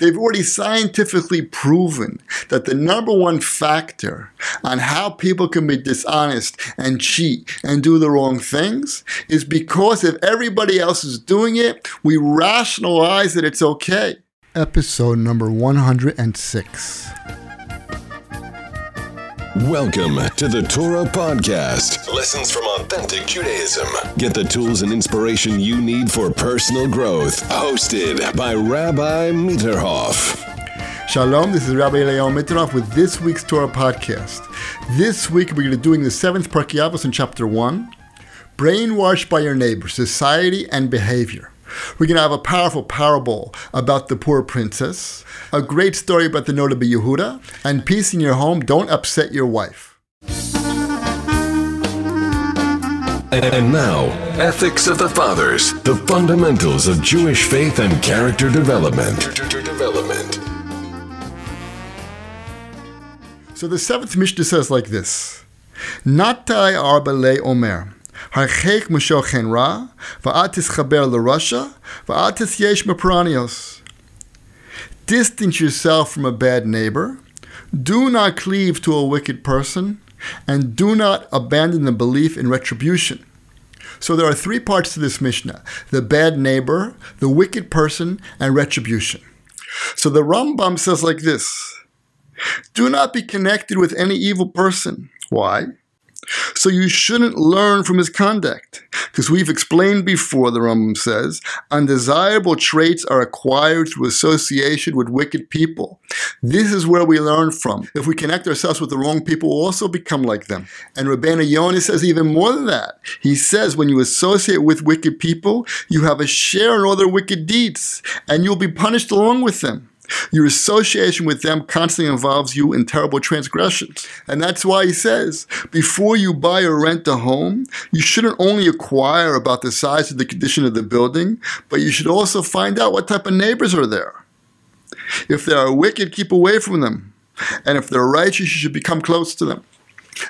They've already scientifically proven that the number one factor on how people can be dishonest and cheat and do the wrong things is because if everybody else is doing it, we rationalize that it's okay. Episode number 106. Welcome to the Torah Podcast. Lessons from authentic Judaism. Get the tools and inspiration you need for personal growth. Hosted by Rabbi Mitterhoff. Shalom, this is Rabbi Leon Mitterhoff with this week's Torah Podcast. This week we're going to be doing the seventh Pirkei Avos in chapter 1, Brainwashed by Your Neighbor, Society and Behavior. We're going to have a powerful parable about the poor princess, a great story about the Noda Yehuda, and peace in your home. Don't upset your wife. And now, Ethics of the Fathers, the fundamentals of Jewish faith and character development. So the seventh Mishnah says like this: Natai arbale omer. הרחק משוכן רע, ואל תתחבר לרשע, ואל תתייש מפרניוס. Distance yourself from a bad neighbor, do not cleave to a wicked person, and do not abandon the belief in retribution. So there are three parts to this Mishnah the bad neighbor, the wicked person, and retribution. So the Rambam says like this Do not be connected with any evil person. Why? So you shouldn't learn from his conduct. Because we've explained before, the Rambam says, undesirable traits are acquired through association with wicked people. This is where we learn from. If we connect ourselves with the wrong people, we'll also become like them. And Rabbeinu Yonah says even more than that. He says when you associate with wicked people, you have a share in all their wicked deeds, and you'll be punished along with them. Your association with them constantly involves you in terrible transgressions. And that's why he says, before you buy or rent a home, you shouldn't only acquire about the size of the condition of the building, but you should also find out what type of neighbors are there. If they are wicked, keep away from them. And if they're righteous, you should become close to them.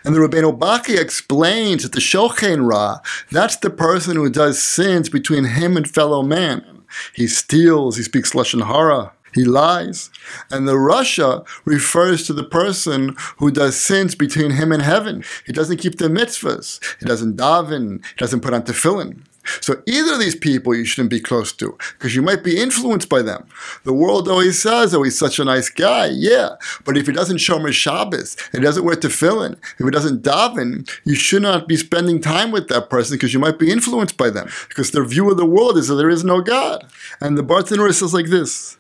And the Rabbeinu Bachya explains that the Shochen Ra, that's the person who does sins between him and fellow man. He steals, he speaks Lashon Hara, he lies. And the Rasha refers to the person who does sins between him and heaven. He doesn't keep the mitzvahs. He doesn't daven. He doesn't put on tefillin. So either of these people you shouldn't be close to because you might be influenced by them. The world always says, oh, he's such a nice guy. Yeah. But if he doesn't show his Shabbos, he doesn't wear tefillin, if he doesn't daven, you should not be spending time with that person because you might be influenced by them because their view of the world is that there is no God. And the Barthenura says like this.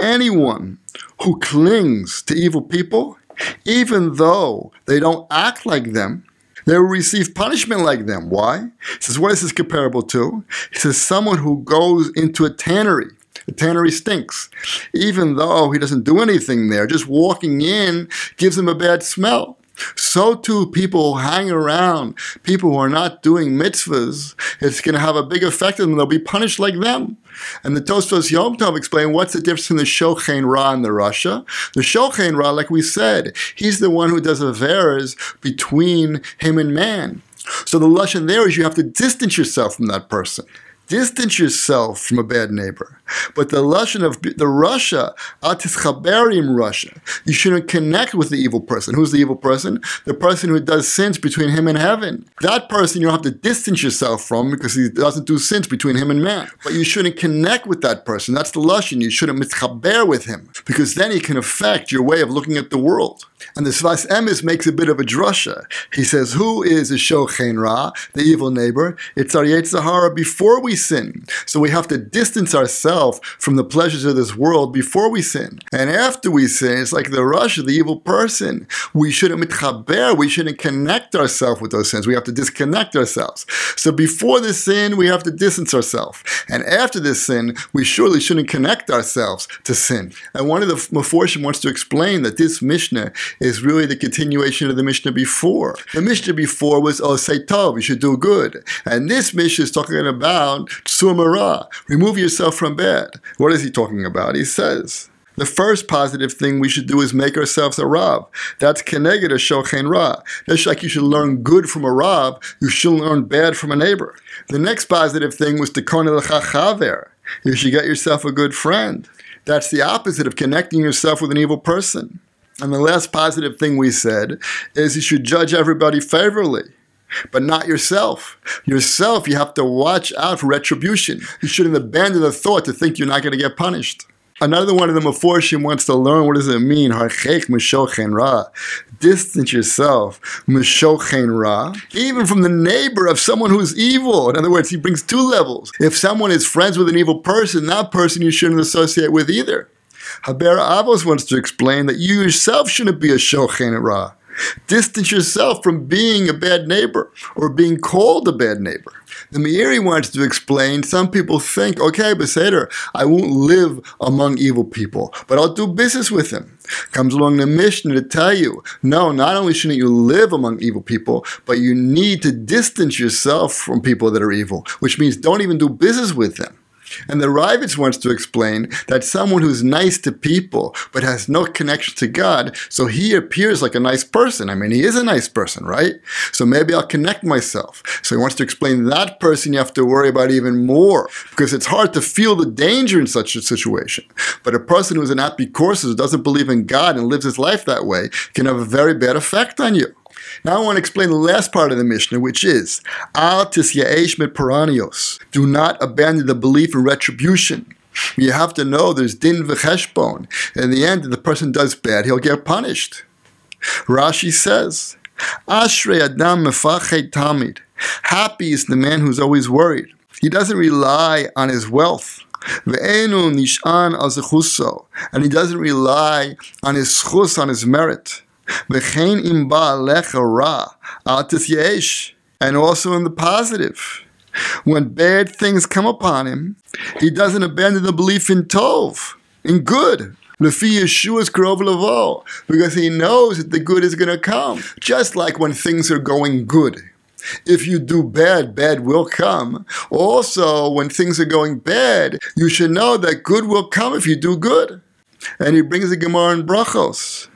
Anyone who clings to evil people, even though they don't act like them, they will receive punishment like them. Why? He says, what is this comparable to? He says, someone who goes into a tannery. The tannery stinks. Even though he doesn't do anything there, just walking in gives him a bad smell. So too, people who hang around, people who are not doing mitzvahs, it's going to have a big effect on them. They'll be punished like them. And the Tosfos Yom Tov explain what's the difference between the Shochen Ra and the Rasha. The Shochen Ra, like we said, he's the one who does averas between him and man. So the lesson there is you have to distance yourself from that person distance yourself from a bad neighbor. But the lashon of the Rasha, atischaberim Rasha, you shouldn't connect with the evil person. Who's the evil person? The person who does sins between him and heaven. That person you don't have to distance yourself from because he doesn't do sins between him and man. But you shouldn't connect with that person. That's the lashon. You shouldn't mitchaber with him because then he can affect your way of looking at the world. And the Sfas Emes makes a bit of a drasha. He says, Who is a Shochen Ra, the evil neighbor? It's our Yetzer Ra before we sin. So we have to distance ourselves from the pleasures of this world before we sin. And after we sin, it's like the Rasha, the evil person. We shouldn't mitchaber, we shouldn't connect ourselves with those sins. We have to disconnect ourselves. So before the sin, we have to distance ourselves. And after this sin, we surely shouldn't connect ourselves to sin. And one of the Meforshim wants to explain that this Mishnah is really the continuation of the Mishnah before. The Mishnah before was oh say tov, you should do good. And this Mishnah is talking about sumara, remove yourself from bad. What is he talking about? He says, the first positive thing we should do is make ourselves a Rav. That's Keneged a Shochen Ra. Just like you should learn good from a Rav, you should learn bad from a neighbor. The next positive thing was to Chaver. You should get yourself a good friend. That's the opposite of connecting yourself with an evil person. And the last positive thing we said is you should judge everybody favorably, but not yourself. Yourself, you have to watch out for retribution. You shouldn't abandon the thought to think you're not going to get punished. Another one of the Meforshim wants to learn what does it mean? ra. Distance yourself. ra. Even from the neighbor of someone who's evil. In other words, he brings two levels. If someone is friends with an evil person, that person you shouldn't associate with either. Haber Avos wants to explain that you yourself shouldn't be a shochen ra. Distance yourself from being a bad neighbor or being called a bad neighbor. The Meiri wants to explain some people think, okay, Beseder, I won't live among evil people, but I'll do business with them. Comes along the Mishnah to tell you, no, not only shouldn't you live among evil people, but you need to distance yourself from people that are evil, which means don't even do business with them. And the Rivitz wants to explain that someone who's nice to people but has no connection to God, so he appears like a nice person. I mean, he is a nice person, right? So maybe I'll connect myself. So he wants to explain that person you have to worry about even more because it's hard to feel the danger in such a situation. But a person who's an apikoursis, doesn't believe in God and lives his life that way, can have a very bad effect on you. Now I want to explain the last part of the Mishnah, which is Al tisyaesh mit paranios. Do not abandon the belief in retribution. You have to know there's din v'cheshbon. In the end, if the person does bad, he'll get punished. Rashi says, Ashrei adam mefachet tamid. Happy is the man who's always worried. He doesn't rely on his wealth. And he doesn't rely on his schus, on his merit. V'chein im ba'alecha ra, And also in the positive. When bad things come upon him, he doesn't abandon the belief in Tov, in good. Lefi Yeshua's Krov Lavo, because he knows that the good is going to come. Just like when things are going good. If you do bad, bad will come. Also, when things are going bad, you should know that good will come if you do good. And he brings the Gemara in Brachos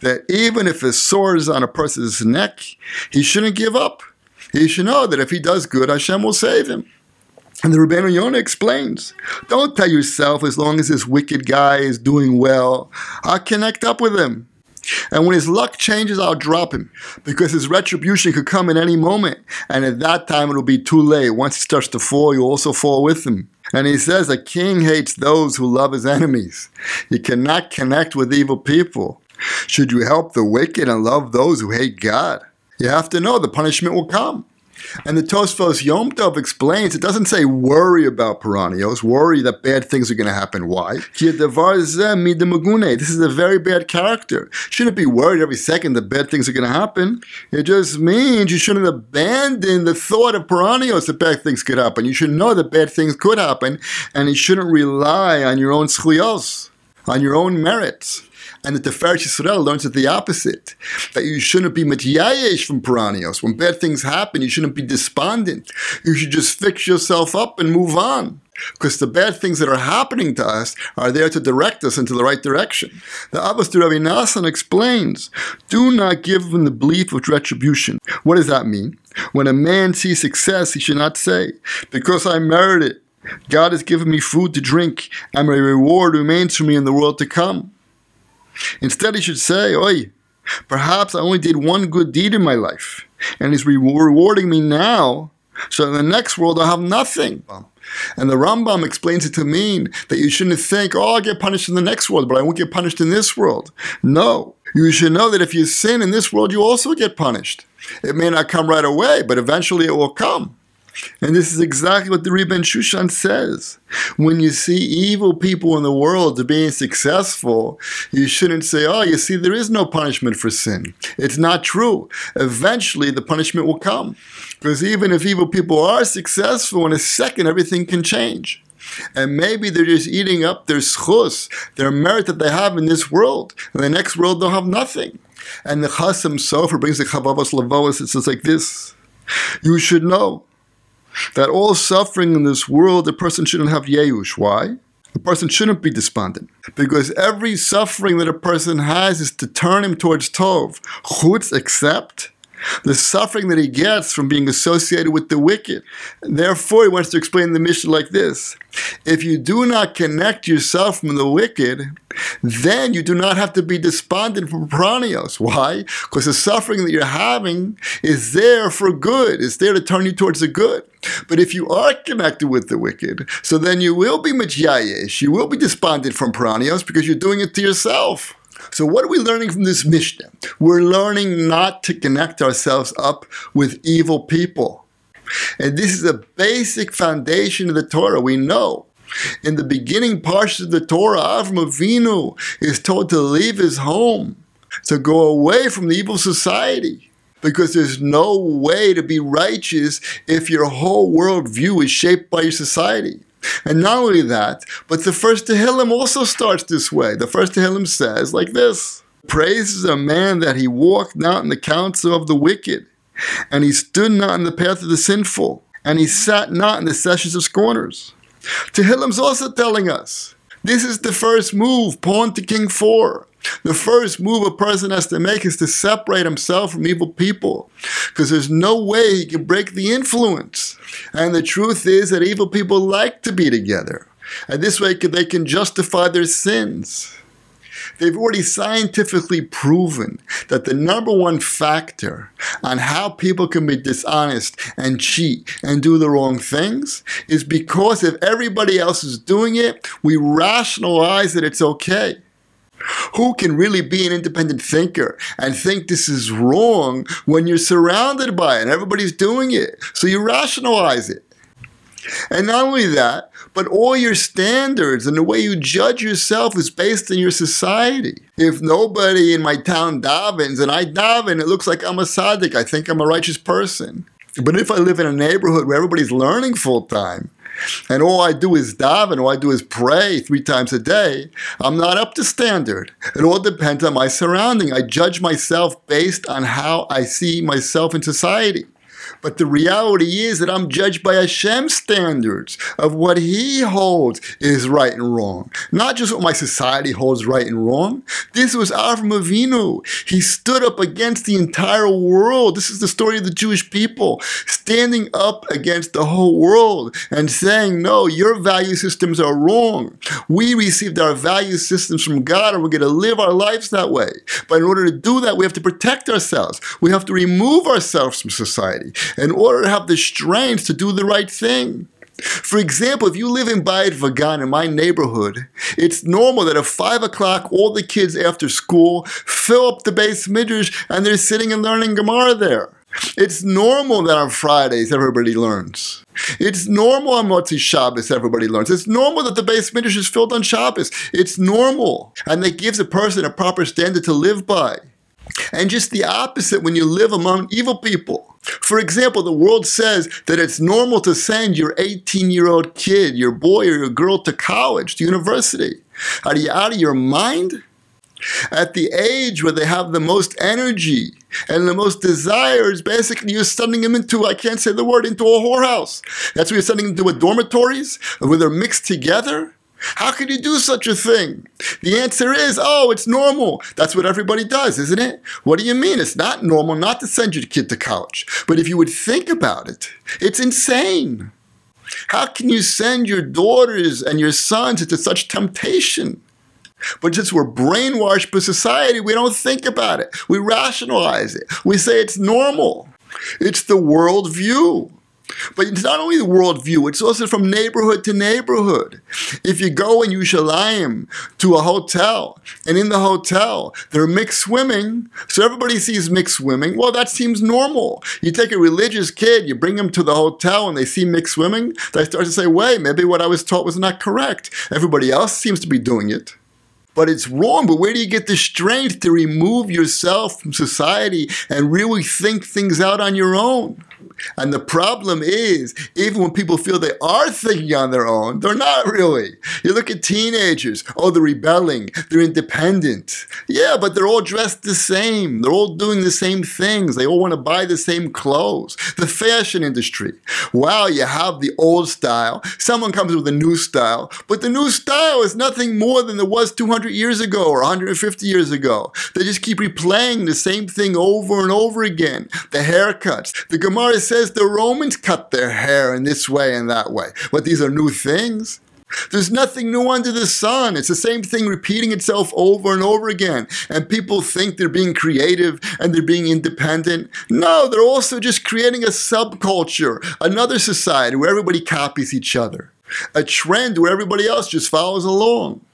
that even if a sword is on a person's neck, he shouldn't give up. He should know that if he does good, Hashem will save him. And the Rebbeinu Yonah explains, don't tell yourself as long as this wicked guy is doing well, I'll connect up with him. And when his luck changes, I'll drop him because his retribution could come at any moment. And at that time, it'll be too late. Once he starts to fall, you also fall with him. And he says, A king hates those who love his enemies. You cannot connect with evil people. Should you help the wicked and love those who hate God? You have to know the punishment will come. And the Tosfos Yom Tov explains, it doesn't say worry about Piranios, worry that bad things are going to happen. Why? This is a very bad character. Shouldn't be worried every second that bad things are going to happen. It just means you shouldn't abandon the thought of Piranios that bad things could happen. You should know that bad things could happen, and you shouldn't rely on your own schuyos, on your own merits and the Tiferet Yisrael learns the opposite, that you shouldn't be matyayesh from Piranios. When bad things happen, you shouldn't be despondent. You should just fix yourself up and move on. Because the bad things that are happening to us are there to direct us into the right direction. The Abbas Rabbi Nassan explains, do not give him the belief of retribution. What does that mean? When a man sees success, he should not say, because I merit it, God has given me food to drink, and my reward remains for me in the world to come. Instead, he should say, Oi, perhaps I only did one good deed in my life, and he's rewarding me now, so in the next world I'll have nothing. And the Rambam explains it to mean that you shouldn't think, oh, I'll get punished in the next world, but I won't get punished in this world. No, you should know that if you sin in this world, you also get punished. It may not come right away, but eventually it will come. And this is exactly what the Rebbe Shushan says. When you see evil people in the world being successful, you shouldn't say, oh, you see, there is no punishment for sin. It's not true. Eventually, the punishment will come. Because even if evil people are successful, in a second, everything can change. And maybe they're just eating up their schus, their merit that they have in this world. In the next world, they'll have nothing. And the Chasam Sofer brings the Chovos HaLevavos, it says like this You should know that all suffering in this world, a person shouldn't have yeush. Why? A person shouldn't be despondent because every suffering that a person has is to turn him towards tov. Chutz, except the suffering that he gets from being associated with the wicked. Therefore, he wants to explain the Mishnah like this If you do not connect yourself from the wicked, then you do not have to be despondent from pranios. Why? Because the suffering that you're having is there for good, it's there to turn you towards the good. But if you are connected with the wicked, so then you will be mityayesh, you will be despondent from pranios because you're doing it to yourself. So, what are we learning from this Mishnah? We're learning not to connect ourselves up with evil people. And this is a basic foundation of the Torah. We know in the beginning parts of the Torah, Avram Avinu is told to leave his home, to go away from the evil society. Because there's no way to be righteous if your whole worldview is shaped by your society. And not only that, but the first Tehillim also starts this way. The first Tehillim says like this Praises a man that he walked not in the counsel of the wicked, and he stood not in the path of the sinful, and he sat not in the sessions of scorners. Tehillim's also telling us this is the first move, pawn to king four. The first move a person has to make is to separate himself from evil people because there's no way he can break the influence. And the truth is that evil people like to be together. And this way they can justify their sins. They've already scientifically proven that the number one factor on how people can be dishonest and cheat and do the wrong things is because if everybody else is doing it, we rationalize that it's okay. Who can really be an independent thinker and think this is wrong when you're surrounded by it and everybody's doing it? So you rationalize it. And not only that, but all your standards and the way you judge yourself is based in your society. If nobody in my town davens and I daven, it looks like I'm a tzaddik. I think I'm a righteous person. But if I live in a neighborhood where everybody's learning full time, and all I do is daven, all I do is pray three times a day, I'm not up to standard. It all depends on my surrounding. I judge myself based on how I see myself in society. But the reality is that I'm judged by Hashem's standards of what He holds is right and wrong. Not just what my society holds right and wrong. This was Avram Avinu. He stood up against the entire world. This is the story of the Jewish people standing up against the whole world and saying, no, your value systems are wrong. We received our value systems from God and we're going to live our lives that way. But in order to do that, we have to protect ourselves. We have to remove ourselves from society in order to have the strength to do the right thing. For example, if you live in Bayit Vagan in my neighborhood, it's normal that at 5 o'clock, all the kids after school fill up the beis midrash and they're sitting and learning Gemara there. It's normal that on Fridays everybody learns. It's normal on Motzi Shabbos everybody learns. It's normal that the beis midrash is filled on Shabbos. It's normal. And that gives a person a proper standard to live by. And just the opposite when you live among evil people. For example, the world says that it's normal to send your 18 year old kid, your boy or your girl to college, to university. Are you out of your mind? At the age where they have the most energy and the most desires, basically you're sending them into, I can't say the word, into a whorehouse. That's where you're sending them to a dormitories where they're mixed together. How could you do such a thing? The answer is, oh, it's normal. That's what everybody does, isn't it? What do you mean? It's not normal not to send your kid to college. But if you would think about it, it's insane. How can you send your daughters and your sons into such temptation? But since we're brainwashed by society, we don't think about it. We rationalize it. We say it's normal. It's the world view. But it's not only the worldview, it's also from neighborhood to neighborhood. If you go in Yerushalayim to a hotel, and in the hotel, they're mixed swimming, so everybody sees mixed swimming, well, that seems normal. You take a religious kid, you bring them to the hotel, and they see mixed swimming, they start to say, wait, maybe what I was taught was not correct. Everybody else seems to be doing it but it's wrong. But where do you get the strength to remove yourself from society and really think things out on your own? And the problem is, even when people feel they are thinking on their own, they're not really. You look at teenagers, oh, they're rebelling, they're independent. Yeah, but they're all dressed the same. They're all doing the same things. They all want to buy the same clothes. The fashion industry. Wow, you have the old style. Someone comes with a new style, but the new style is nothing more than there was 200 200 years ago or 150 years ago. They just keep replaying the same thing over and over again. The haircuts. The Gemara says the Romans cut their hair in this way and that way. But these are new things. There's nothing new under the sun. It's the same thing repeating itself over and over again. And people think they're being creative and they're being independent. No, they're also just creating a subculture, another society where everybody copies each other, a trend where everybody else just follows along.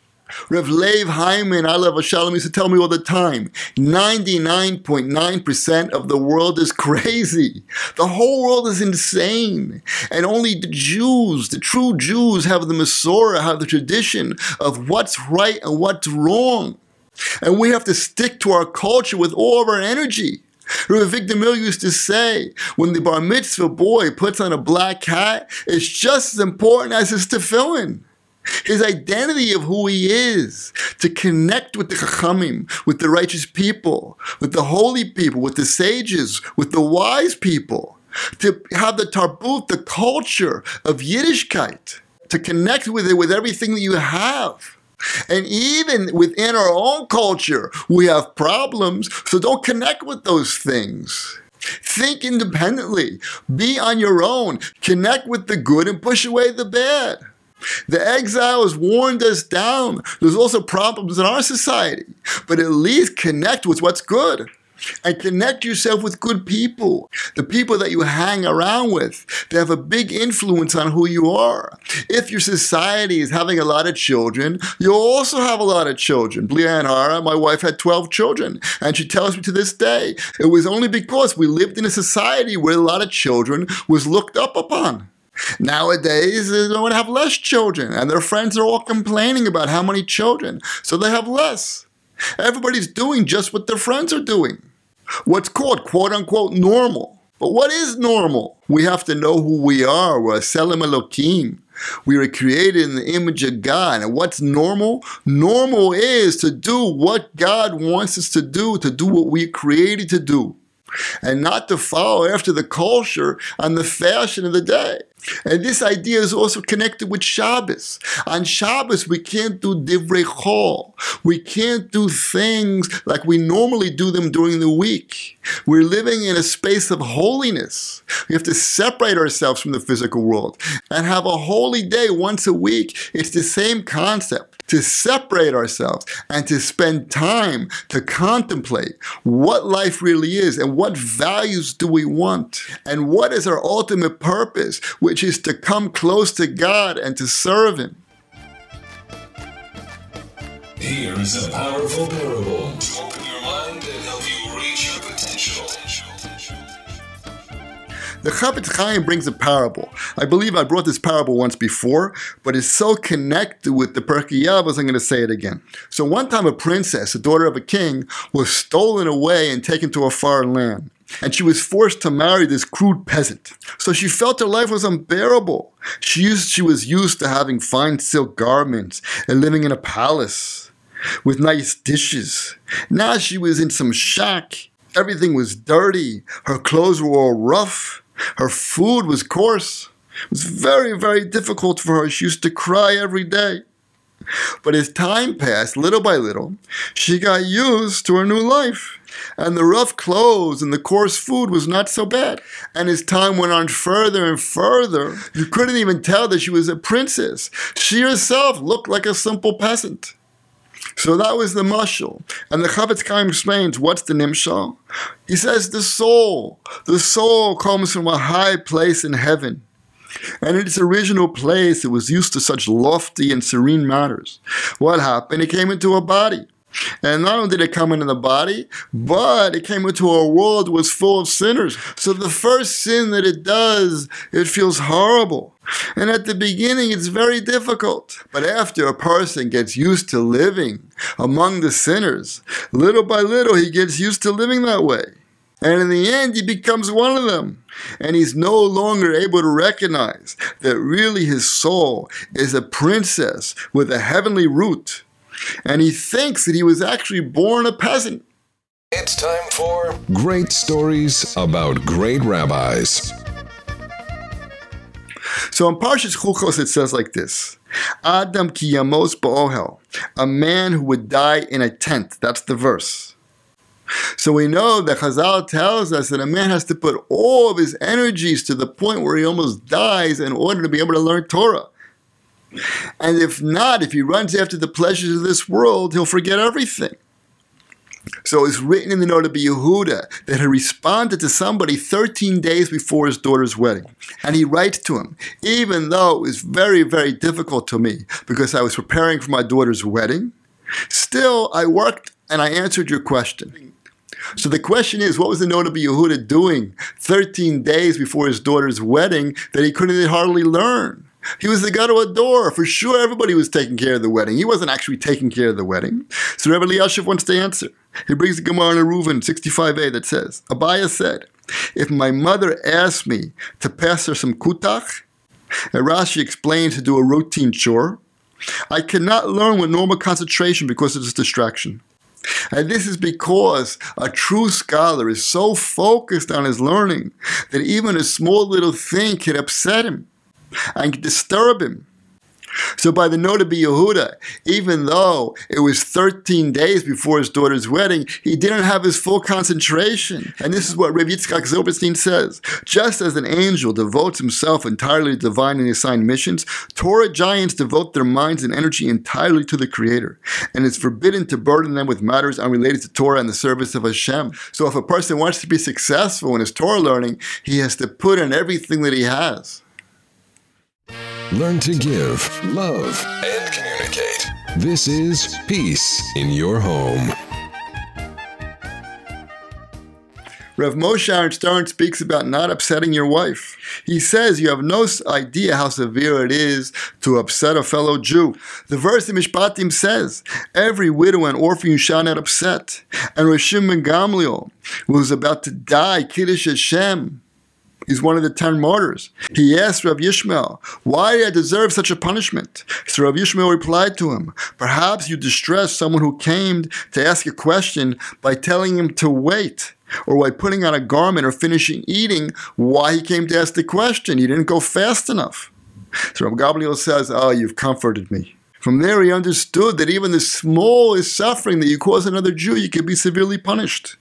Rev Lev Hyman, Alev Shalom, used to tell me all the time 99.9% of the world is crazy. The whole world is insane. And only the Jews, the true Jews, have the Masorah, have the tradition of what's right and what's wrong. And we have to stick to our culture with all of our energy. Rabbi Victor Mill used to say, when the bar mitzvah boy puts on a black hat, it's just as important as his tefillin his identity of who he is, to connect with the Chachamim, with the righteous people, with the holy people, with the sages, with the wise people, to have the tarbut, the culture of Yiddishkeit, to connect with it with everything that you have. And even within our own culture, we have problems, so don't connect with those things. Think independently, be on your own, connect with the good and push away the bad. The exile has worn us down. There's also problems in our society, but at least connect with what's good and connect yourself with good people. The people that you hang around with, they have a big influence on who you are. If your society is having a lot of children, you'll also have a lot of children. Bli Ayin Hara, my wife had 12 children, and she tells me to this day, it was only because we lived in a society where a lot of children was looked up upon. Nowadays, they don't have less children, and their friends are all complaining about how many children, so they have less. Everybody's doing just what their friends are doing. What's called quote unquote normal. But what is normal? We have to know who we are. We're Tzelem Elohim. We were created in the image of God. And what's normal? Normal is to do what God wants us to do, to do what we created to do and not to follow after the culture and the fashion of the day. And this idea is also connected with Shabbos. On Shabbos, we can't do divrei chol. We can't do things like we normally do them during the week. We're living in a space of holiness. We have to separate ourselves from the physical world and have a holy day once a week. It's the same concept to separate ourselves and to spend time to contemplate what life really is and what values do we want and what is our ultimate purpose, which is to come close to God and to serve Him. Here is a powerful parable The Chafetz Chaim brings a parable. I believe I brought this parable once before, but it's so connected with the Pirkei Avos, I'm going to say it again. So one time a princess, the daughter of a king, was stolen away and taken to a foreign land. And she was forced to marry this crude peasant. So she felt her life was unbearable. She, used, she was used to having fine silk garments and living in a palace with nice dishes. Now she was in some shack. Everything was dirty. Her clothes were all rough. Her food was coarse. It was very, very difficult for her. She used to cry every day. But as time passed, little by little, she got used to her new life. And the rough clothes and the coarse food was not so bad. And as time went on further and further, you couldn't even tell that she was a princess. She herself looked like a simple peasant. So that was the mushal. And the Chafetz Chaim explains what's the nimshal. He says the soul. The soul comes from a high place in heaven. And in its original place, it was used to such lofty and serene matters. What happened? It came into a body. And not only did it come into the body, but it came into a world that was full of sinners. So the first sin that it does, it feels horrible. And at the beginning, it's very difficult. But after a person gets used to living among the sinners, little by little, he gets used to living that way. And in the end, he becomes one of them. And he's no longer able to recognize that really his soul is a princess with a heavenly root and he thinks that he was actually born a peasant. It's time for Great Stories About Great Rabbis. So in Parshas Chukoth it says like this: Adam ki yamos ba'ohel, a man who would die in a tent. That's the verse. So we know that Chazal tells us that a man has to put all of his energies to the point where he almost dies in order to be able to learn Torah. And if not, if he runs after the pleasures of this world, he'll forget everything. So it's written in the Noda B'Yehuda that he responded to somebody 13 days before his daughter's wedding. And he writes to him, even though it was very, very difficult to me because I was preparing for my daughter's wedding, still I worked and I answered your question. So the question is, what was the Noda B'Yehuda doing 13 days before his daughter's wedding that he couldn't hardly learn? He was the gadol hador. For sure, everybody was taking care of the wedding. He wasn't actually taking care of the wedding. So Rebbe Elyashiv wants to answer. He brings the Gemara in Eruvin 65a that says, Abaya said, if my mother asked me to pass her some kutach, and Rashi explained to do a routine chore, I cannot learn with normal concentration because of distraction. And this is because a true scholar is so focused on his learning that even a small little thing can upset him and disturb him. So by the Noda B'Yehuda, even though it was 13 days before his daughter's wedding, he didn't have his full concentration. And this is what Rabbi Yitzchak Zilberstein says. Just as an angel devotes himself entirely to divine and assigned missions, Torah giants devote their minds and energy entirely to the Creator. And it's forbidden to burden them with matters unrelated to Torah and the service of Hashem. So if a person wants to be successful in his Torah learning, he has to put in everything that he has. Learn to give, love, and communicate. This is Peace in Your Home. Rev Moshe Aaron speaks about not upsetting your wife. He says you have no idea how severe it is to upset a fellow Jew. The verse in Mishpatim says, Every widow and orphan you shall not upset. And Rishim ben Gamliel was about to die, Kiddush Hashem. He's one of the ten martyrs. He asked Rav Yishmael, Why did I deserve such a punishment? So Rav Yishmael replied to him, Perhaps you distressed someone who came to ask a question by telling him to wait, or by putting on a garment or finishing eating why he came to ask the question. He didn't go fast enough. So Rav Gamliel says, Oh, you've comforted me. From there, he understood that even the smallest suffering that you cause another Jew, you can be severely punished.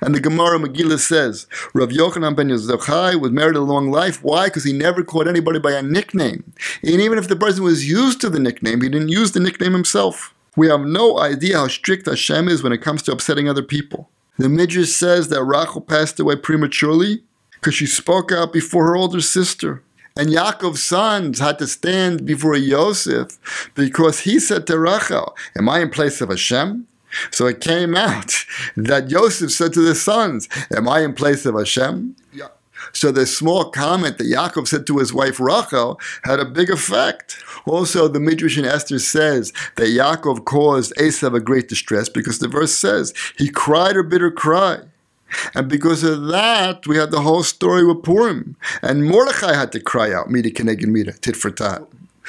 And the Gemara Megillah says, Rav Yochanan ben Yochai was married a long life. Why? Because he never called anybody by a nickname. And even if the person was used to the nickname, he didn't use the nickname himself. We have no idea how strict Hashem is when it comes to upsetting other people. The Midrash says that Rachel passed away prematurely because she spoke out before her older sister. And Yaakov's sons had to stand before Yosef because he said to Rachel, Am I in place of Hashem? So it came out that Yosef said to the sons, Am I in place of Hashem? Yeah. So the small comment that Yaakov said to his wife Rachel had a big effect. Also, the Midrash in Esther says that Yaakov caused Esav a great distress because the verse says he cried a bitter cry. And because of that, we had the whole story with Purim. And Mordechai had to cry out, Mida K'neged Mida, tit for tat.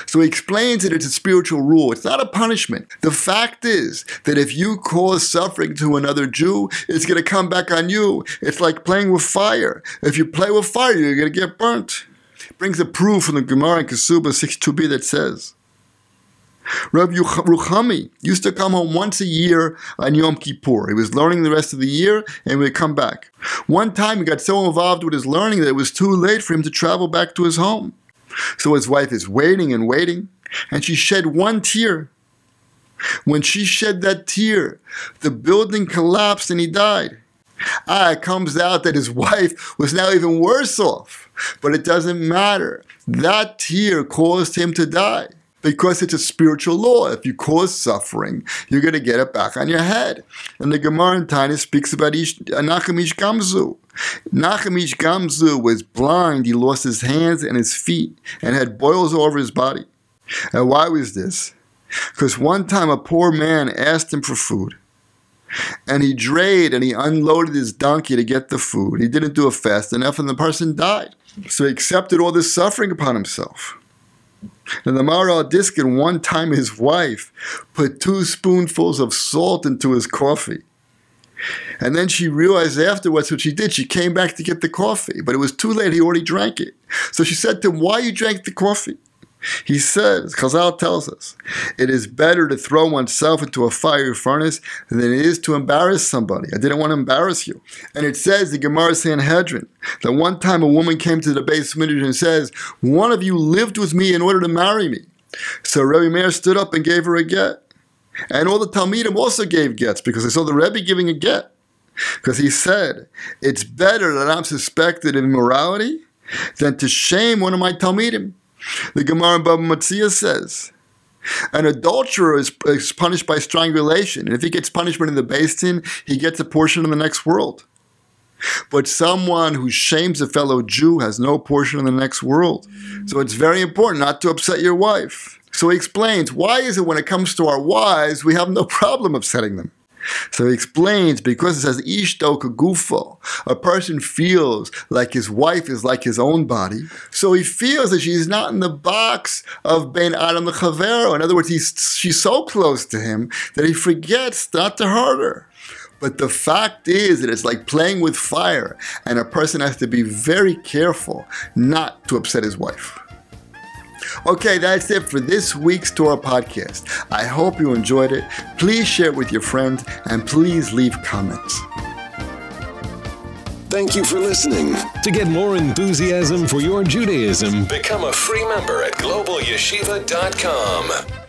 So he explains that it's a spiritual rule. It's not a punishment. The fact is that if you cause suffering to another Jew, it's going to come back on you. It's like playing with fire. If you play with fire, you're going to get burnt. It brings a proof from the Gemara in Kesuba 62b that says, Rabbi Rechumi used to come home once a year on Yom Kippur. He was learning the rest of the year and would come back. One time he got so involved with his learning that it was too late for him to travel back to his home. So his wife is waiting and waiting, and she shed one tear. When she shed that tear, the building collapsed and he died. Ah, it comes out that his wife was now even worse off, but it doesn't matter. That tear caused him to die because it's a spiritual law. If you cause suffering, you're going to get it back on your head. And the Gemara in Taanis speaks about Ish, Nachum Ish. Nachum Ish Gamzu was blind. He lost his hands and his feet and had boils all over his body. And why was this? Because one time a poor man asked him for food. And he drayed and he unloaded his donkey to get the food. He didn't do it fast enough, and the person died. So he accepted all this suffering upon himself. And the Maharil Diskin, one time his wife put two spoonfuls of salt into his coffee. And then she realized afterwards what she did. She came back to get the coffee, but it was too late. He already drank it. So she said to him, Why you drank the coffee? He says, Chazal tells us, it is better to throw oneself into a fiery furnace than it is to embarrass somebody. I didn't want to embarrass you. And it says, the Gemara Sanhedrin, that one time a woman came to the beis Midrash and says, One of you lived with me in order to marry me. So Rebbe Meir stood up and gave her a get. And all the Talmidim also gave gets because they saw the Rebbe giving a get. Because he said, it's better that I'm suspected of immorality than to shame one of my Talmidim. The Gemara in Baba Metzia says, an adulterer is, is, punished by strangulation, and if he gets punishment in the Beis Din, he gets a portion in the next world. But someone who shames a fellow Jew has no portion in the next world. So it's very important not to upset your wife. So he explains why is it when it comes to our wives, we have no problem upsetting them? So he explains because it says ishto kagufo, a person feels like his wife is like his own body. So he feels that she's not in the box of Ben Adam Chavero. In other words, he's, she's so close to him that he forgets not to hurt her. But the fact is that it's like playing with fire, and a person has to be very careful not to upset his wife. Okay, that's it for this week's Torah podcast. I hope you enjoyed it. Please share it with your friends and please leave comments. Thank you for listening. To get more enthusiasm for your Judaism, become a free member at globalyeshiva.com.